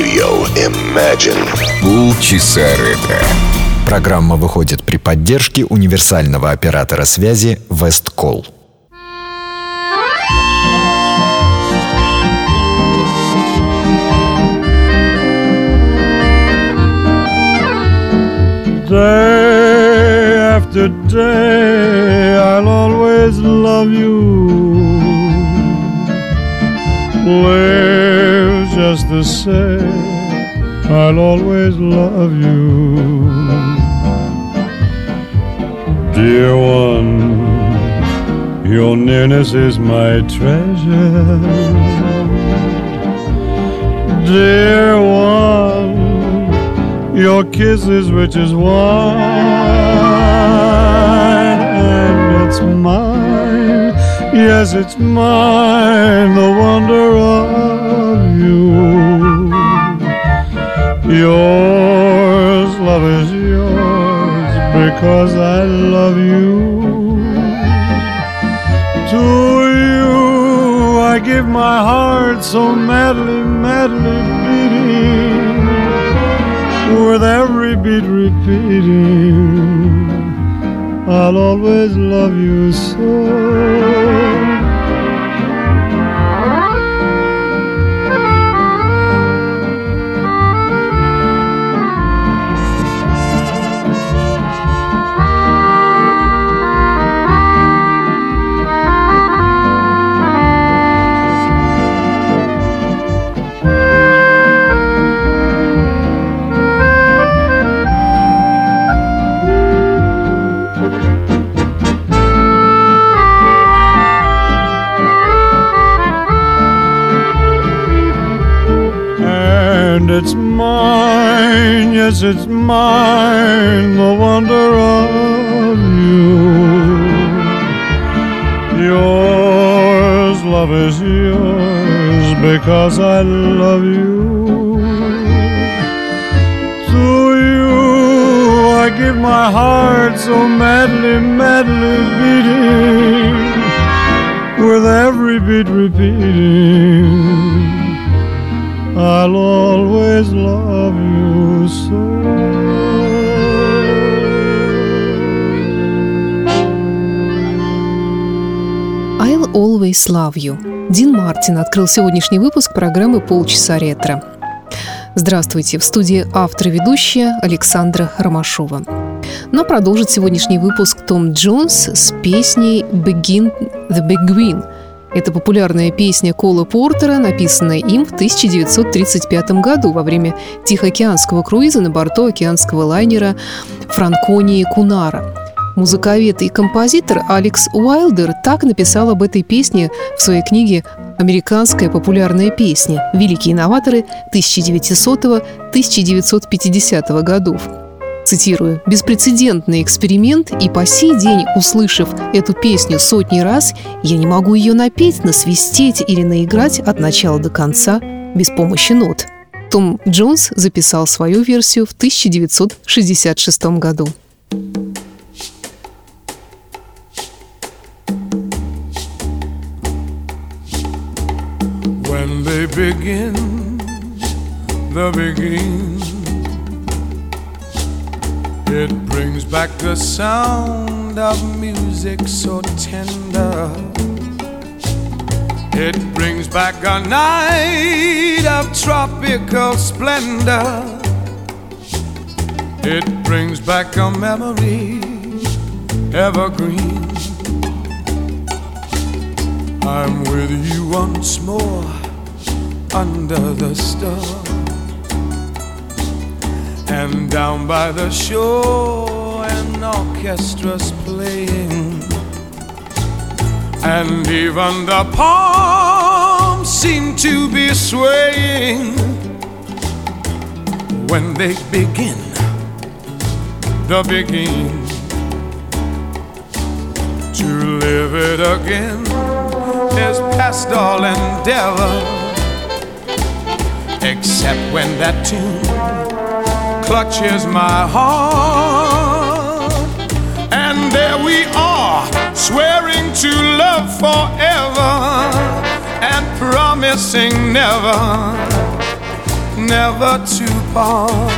Radio Imagine. Полчаса ретро. Программа выходит при поддержке универсального оператора связи Весткол. Day after day, I'll always love you. Live just the same, I'll always love you. Dear one, your nearness is my treasure. Dear one, your kiss is rich as wine, and it's mine. Yes, it's mine, the wonder of you. Yours, love is yours, because I love you. To you, I give my heart so madly, madly beating with every beat repeating, I'll always love you so. Yes, it's mine, the wonder of you. Yours, love is yours, because I love you. To you, I give my heart so madly, madly beating, with every beat repeating. I'll always love you so. I'll Always Love You. Дин Мартин открыл сегодняшний выпуск программы «Полчаса ретро». Здравствуйте, в студии автор и ведущая Александра Ромашова. Но продолжит сегодняшний выпуск Том Джонс с песней «Begin the Green». Это популярная песня Кола Портера, написанная им в 1935 году во время Тихоокеанского круиза на борту океанского лайнера Франконии Кунара. Музыковед и композитор Алекс Уайлдер так написал об этой песне в своей книге «Американская популярная песня. Великие новаторы 1900-1950 годов». Цитирую, «Беспрецедентный эксперимент, и по сей день, услышав эту песню сотни раз, я не могу ее напеть, насвистеть или наиграть от начала до конца без помощи нот». Том Джонс записал свою версию в 1966 году. when they begin the begin it brings back the sound of music so tender. It brings back a night of tropical splendor. It brings back a memory evergreen. I'm with you once more under the star and down by the shore an orchestra's playing. And even the palms seem to be swaying. When they begin the beguine to live it again is past all endeavor except when that tune clutches my heart and there we are swearing to love forever and promising never never to part.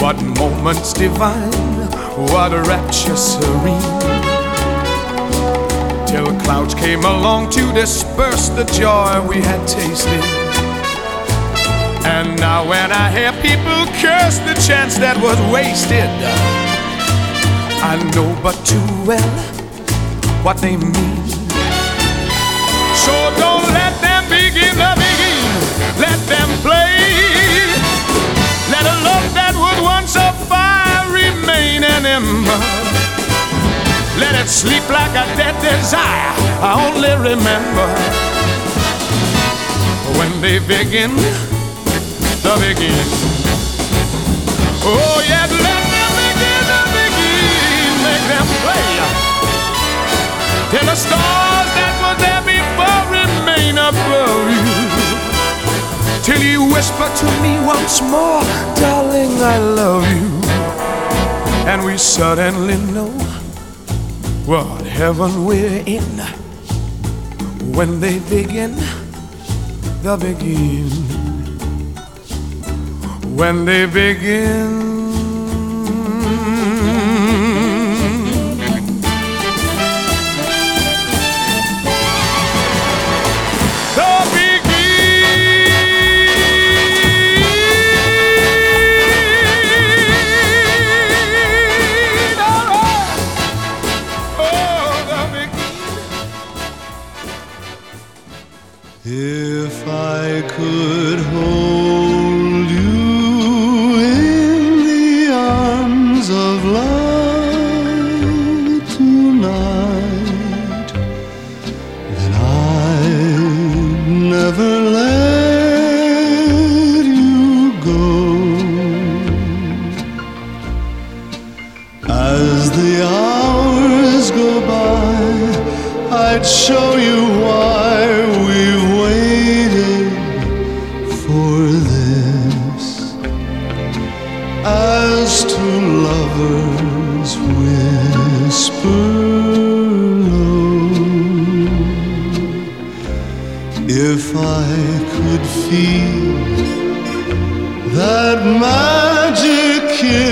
What moments divine, what a rapture serene. Till clouds came along to disperse the joy we had tasted. And now, when I hear people curse the chance that was wasted, I know but too well what they mean. So don't let them begin to beguine, let them play. Let a love that was once a fire remain an ember. Let it sleep like a dead desire. I only remember when they begin the beguine. Oh, yeah, let them begin the beguine. Make them play. Till the stars that were there before remain above you. Till you whisper to me once more, darling, I love you. And we suddenly know what heaven we're in when they begin the beguine when they begin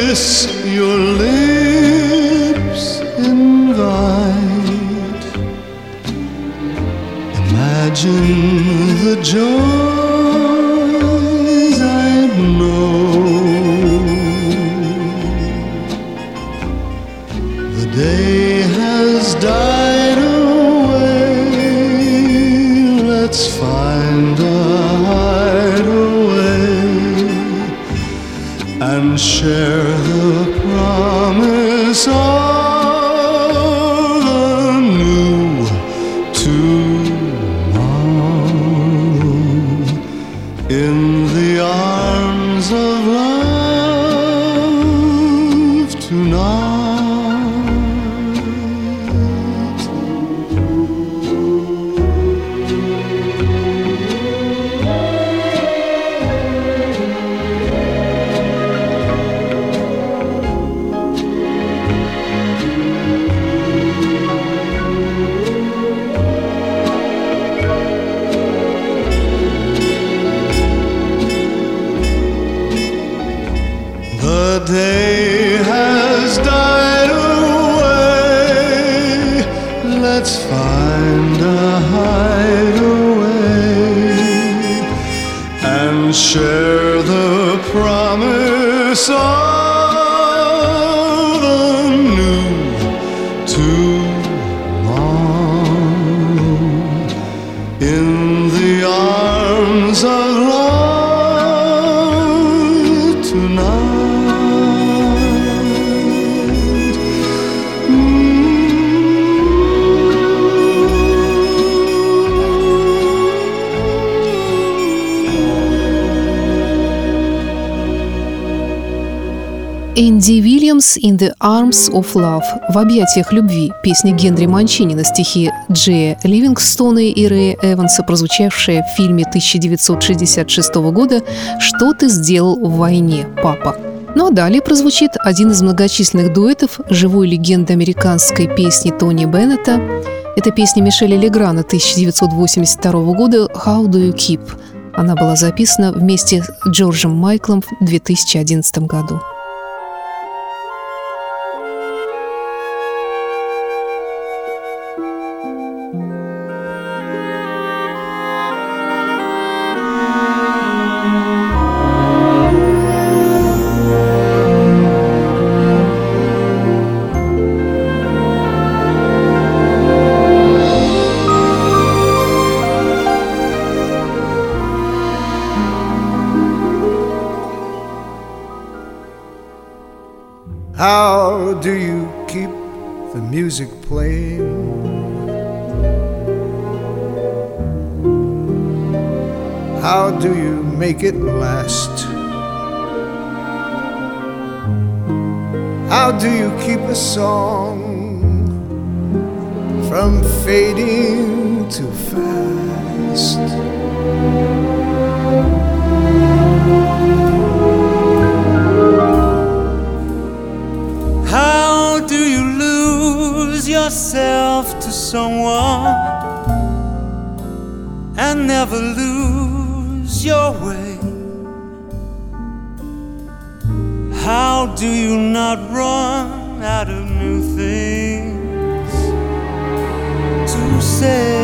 kiss your lips invite. Imagine «In the Arms of Love» в объятиях любви песня Генри Манчини на стихи Джея Ливингстона и Рэя Эванса, прозвучавшая в фильме 1966 года «Что ты сделал в войне, папа?». Ну а далее прозвучит один из многочисленных дуэтов живой легенды американской песни Тони Беннета. Это песня Мишеля Леграна 1982 года «How do you keep?». Она была записана вместе с Джорджем Майклом в 2011 году. How do you keep a song from fading too fast? How do you lose yourself to someone and never lose your way? How do you not run out of new things to say?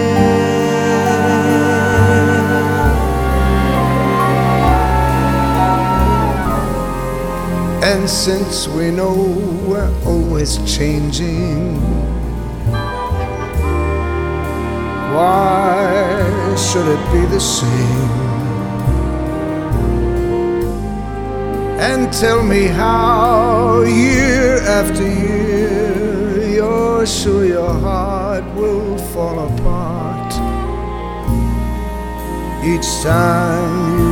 And since we know we're always changing Why should it be the same? And tell me how, year after year, you're sure your heart will fall apart. Each time you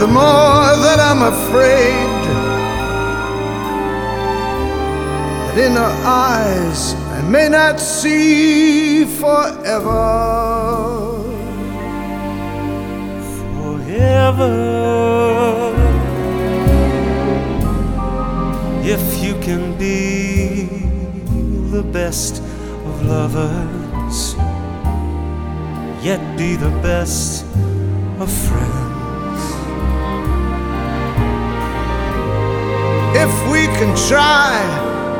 the more that I'm afraid that in her eyes I may not see forever. Forever. If you can be the best of lovers, yet be the best of friends. If we can try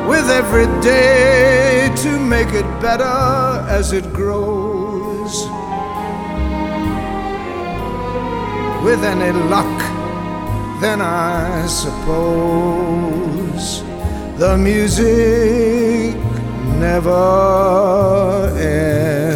with every day to make it better as it grows. With any luck, then I suppose the music never ends.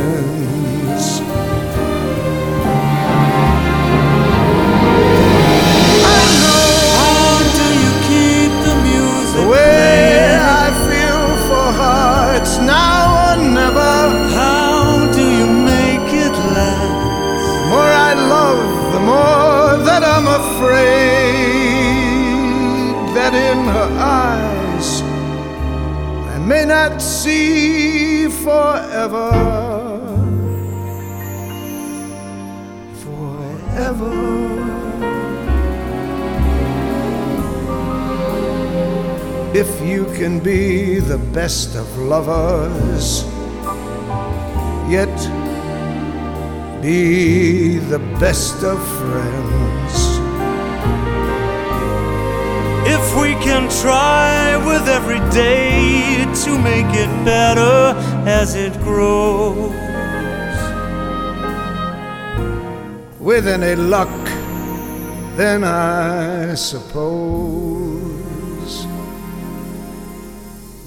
May not see forever. Forever. If you can be the best of lovers, yet be the best of friends we can try with every day to make it better as it grows. With any luck, then I suppose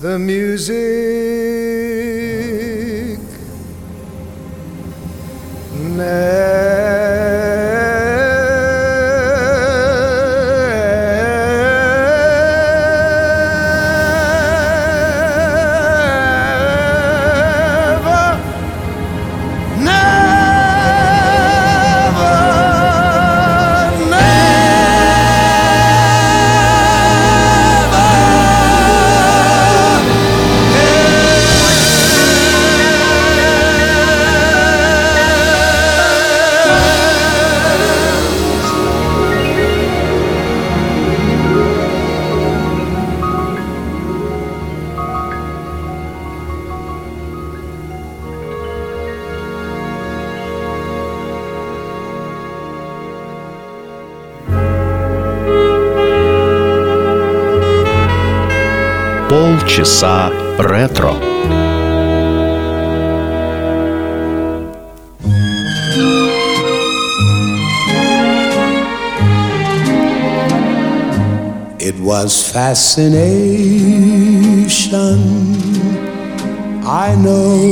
the music. Never Полчаса ретро. It was fascination, I know,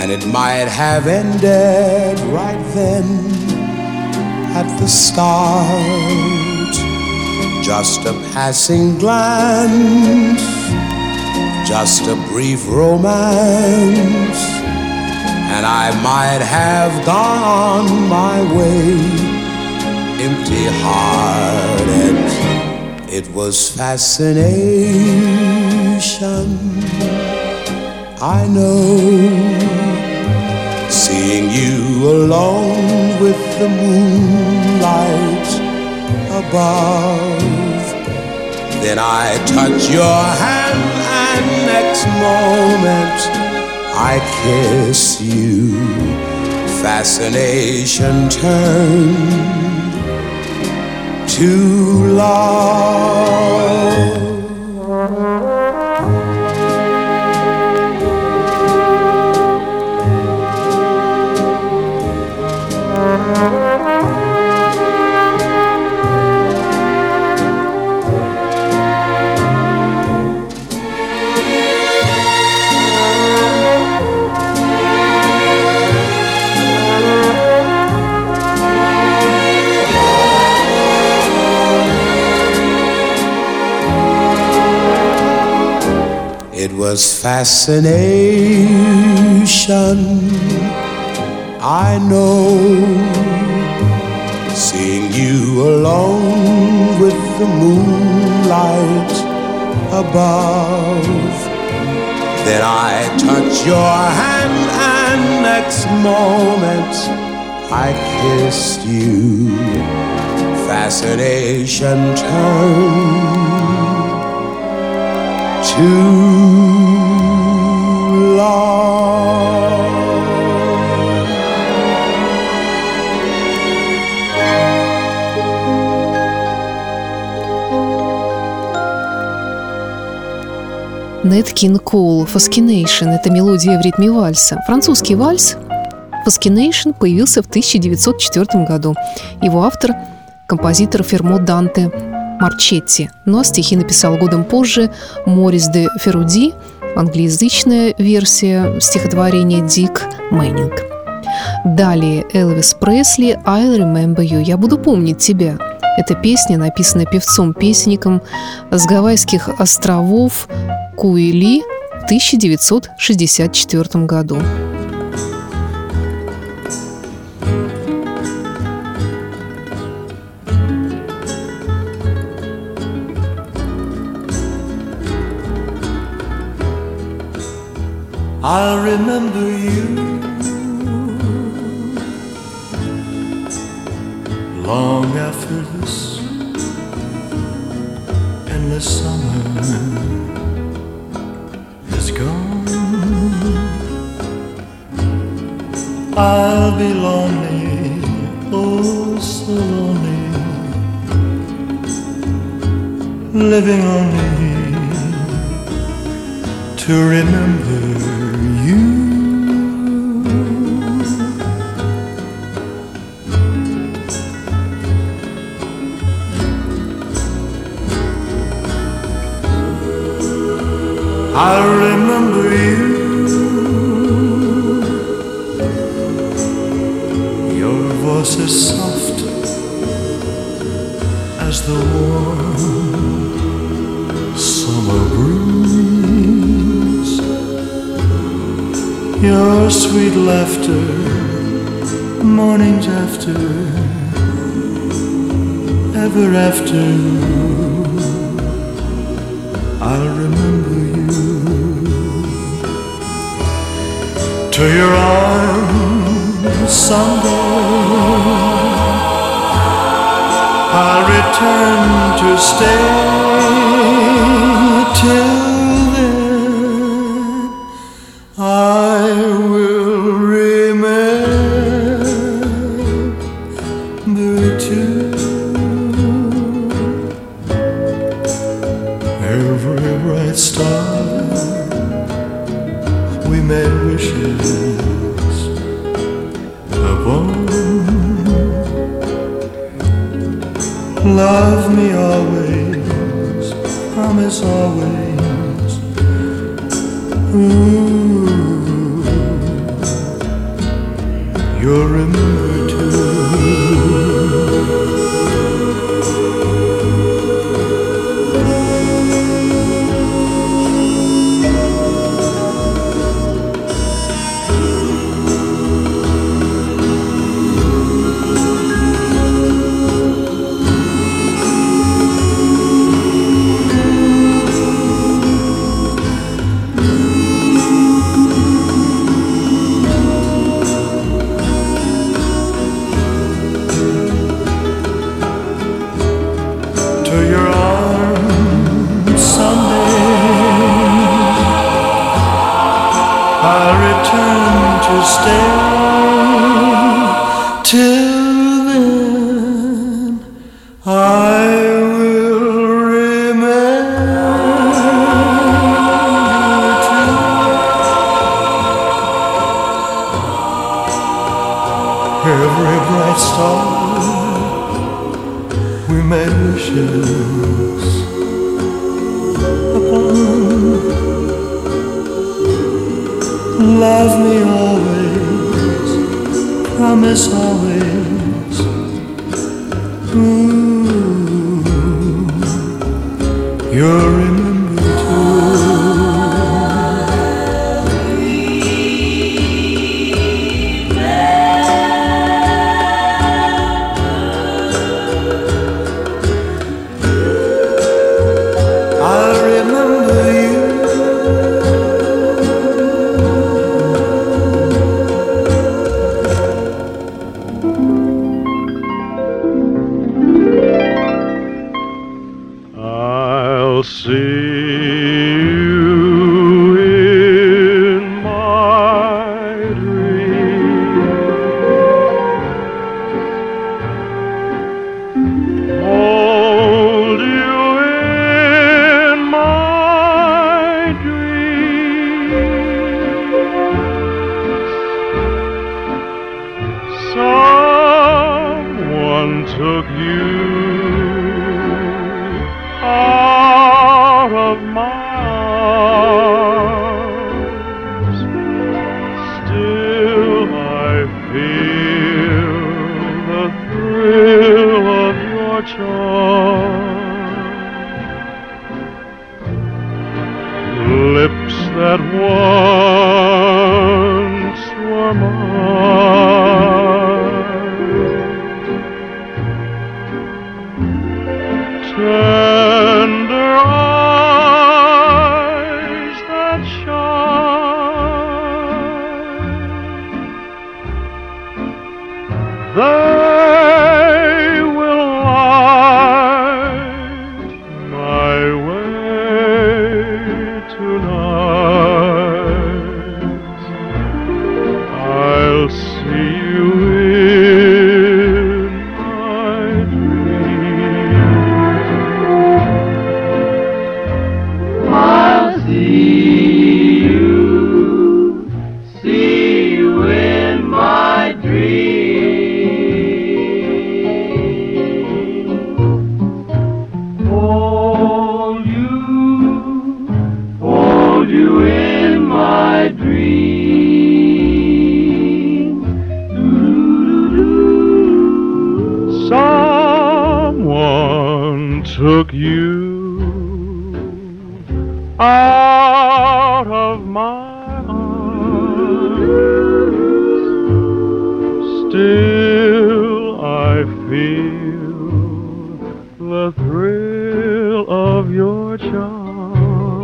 and it might have ended right then at the start. Just a passing glance, just a brief romance, and I might have gone on my way empty hearted. It was fascination, I know. Seeing you alone with the moonlight above. Then I touch your hand, and next moment I kiss you. Fascination turned to love. Was fascination, I know. Seeing you alone with the moonlight above. Then I touch your hand, and next moment I kissed you. Fascination turned to love. Нэт Кин Коул «Fascination» — это мелодия в ритме вальса. Французский вальс «Fascination» появился в 1904 году. Его автор – композитор Фермо Данте Марчетти, но стихи написал годом позже Морис де Феруди, англоязычная версия стихотворения Дик Мэннинг. Далее Элвис Пресли «I'll remember you» – «Я буду помнить тебя». Эта песня написана певцом-песенником с Гавайских островов Куили в 1964 году. I'll remember you laughter, mornings after, ever after. I'll remember you to your arms someday. I'll return to stay till Love me always, promise always. Ooh, you're in.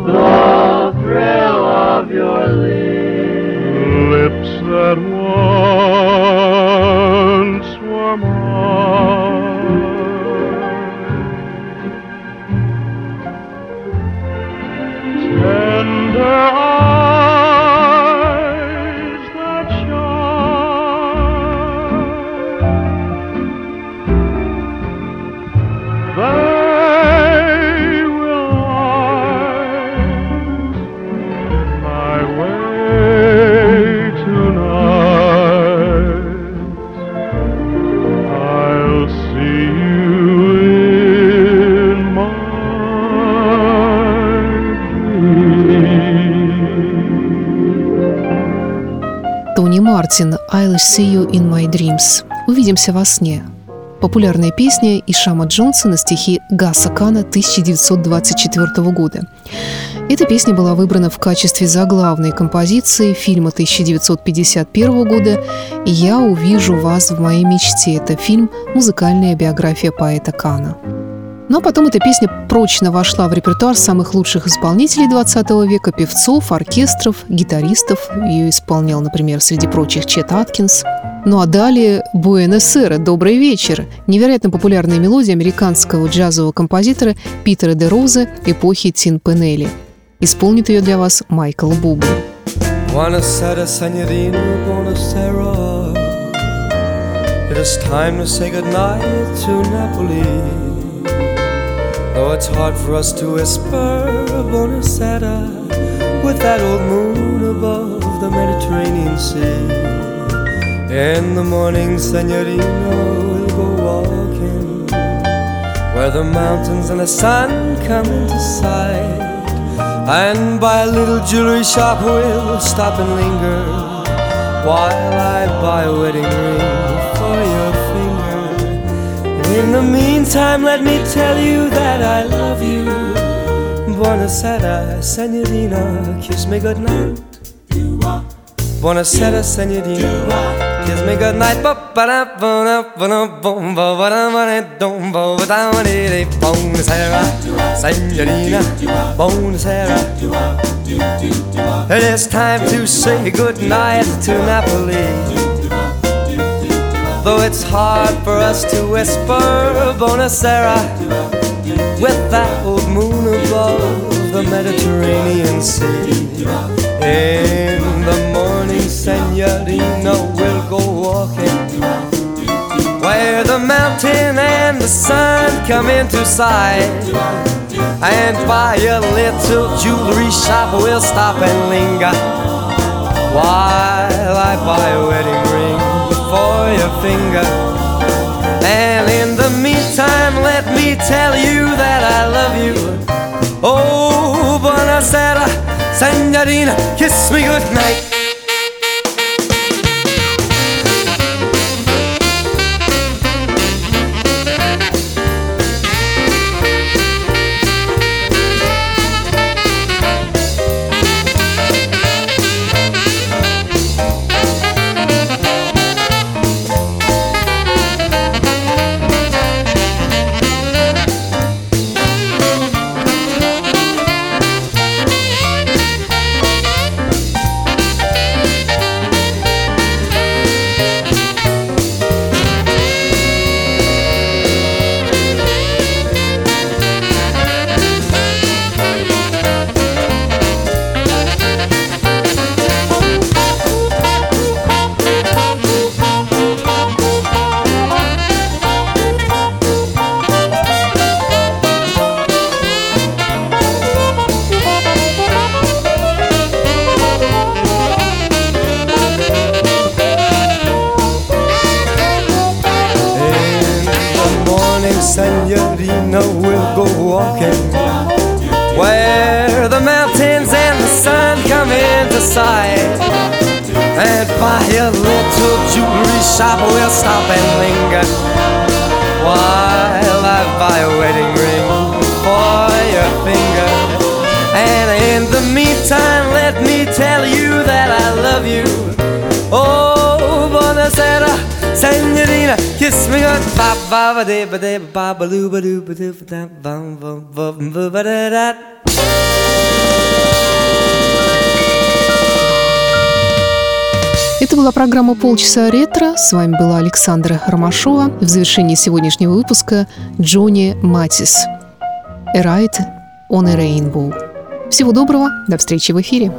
the thrill of your lips. Lips that «I'll see you in my dreams» «Увидимся во сне». Популярная песня Ишама Джонса на стихи Гаса Кана 1924 года. Эта песня была выбрана в качестве заглавной композиции фильма 1951 года «Я увижу вас в моей мечте». Это фильм «Музыкальная биография поэта Кана». Но потом эта песня прочно вошла в репертуар самых лучших исполнителей 20 века, певцов, оркестров, гитаристов. Ее исполнял, например, среди прочих Чет Аткинс. Ну а далее «Буэнос. Добрый вечер» – невероятно популярная мелодия американского джазового композитора Питера де Роза эпохи Тин Пенелли. Исполнит ее для вас Майкл Бубл. Buonasera, signorina, buonasera. It is time to say goodnight to Napoli. Though it's hard for us to whisper Buonasera with that old moon above the Mediterranean Sea. In the morning, Senorina, we'll go walking where the mountains and the sun come into sight. And by a little jewelry shop, we'll stop and linger while I buy a wedding ring. In the meantime, let me tell you that I love you. Buonasera, senorina, kiss me goodnight. Buonasera, senorina, kiss me goodnight. Buonasera, senorina, buonasera. It is time to say goodnight to Napoli. Though it's hard for us to whisper Buonasera with that old moon above the Mediterranean Sea. In the morning, Senorina, we'll go walking where the mountain and the sun come into sight. And by a little jewelry shop, we'll stop and linger while I buy a wedding ring for your finger. And in the meantime, let me tell you that I love you. Oh, buonasera, senorina, kiss me goodnight. Sight. And by a little jewelry shop, we'll stop and linger while I buy a wedding ring for your finger. And in the meantime, let me tell you that I love you. Oh, buonasera, senorina, kiss me good. Ba ba ba de ba de ba ba loo ba doo ba doo ba da ba ba ba ba ba da da. Это была программа «Полчаса ретро». С вами была Александра Ромашова. В завершении сегодняшнего выпуска Джонни Матис. «A Ride on a Rainbow». Всего доброго, до встречи в эфире.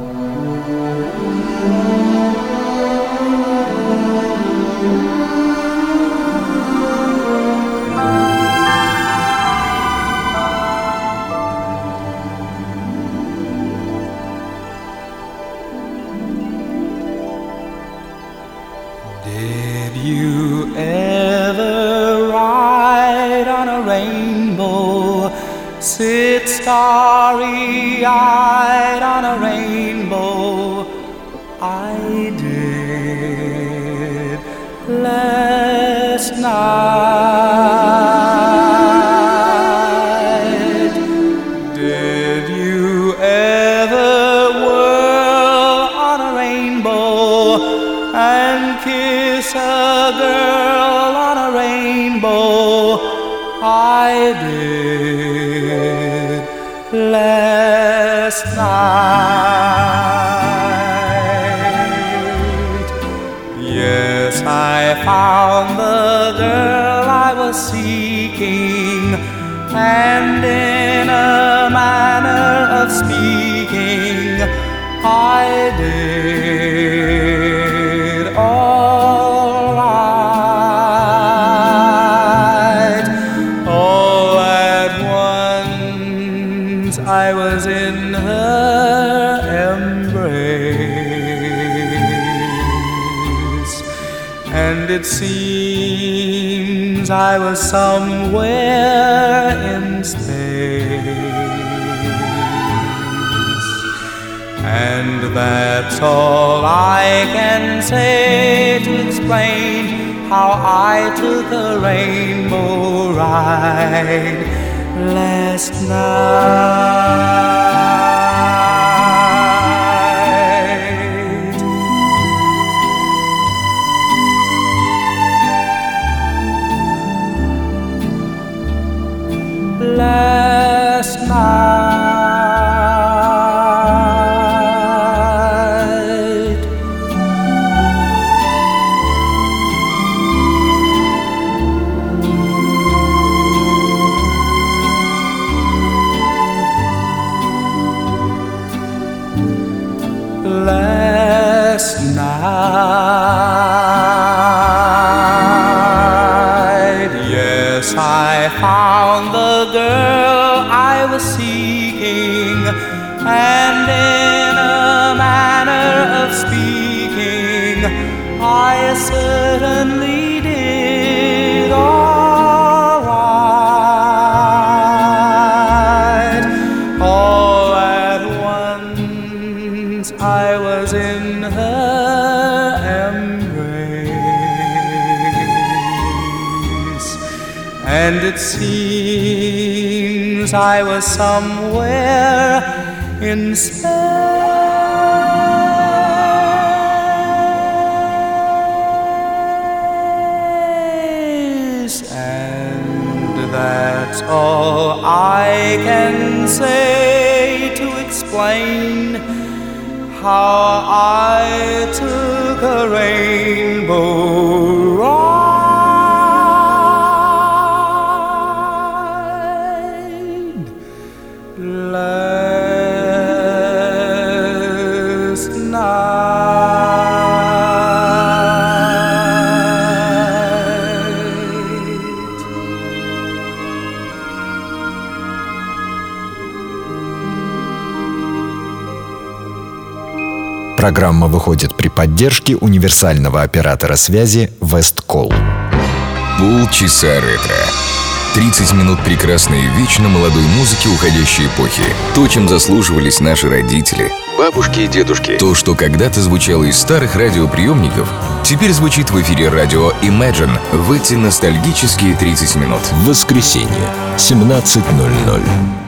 Somewhere in space. And that's all I can say to explain how I took a rainbow ride last night. Somewhere in space, and that's all I can say to explain how I took a rainbow ride Программа выходит при поддержке универсального оператора связи Весткол. Полчаса ретро. 30 минут прекрасной вечно молодой музыки уходящей эпохи. То, чем заслуживались наши родители. Бабушки и дедушки. То, что когда-то звучало из старых радиоприемников, теперь звучит в эфире радио Imagine в эти ностальгические 30 минут. Воскресенье, 17.00.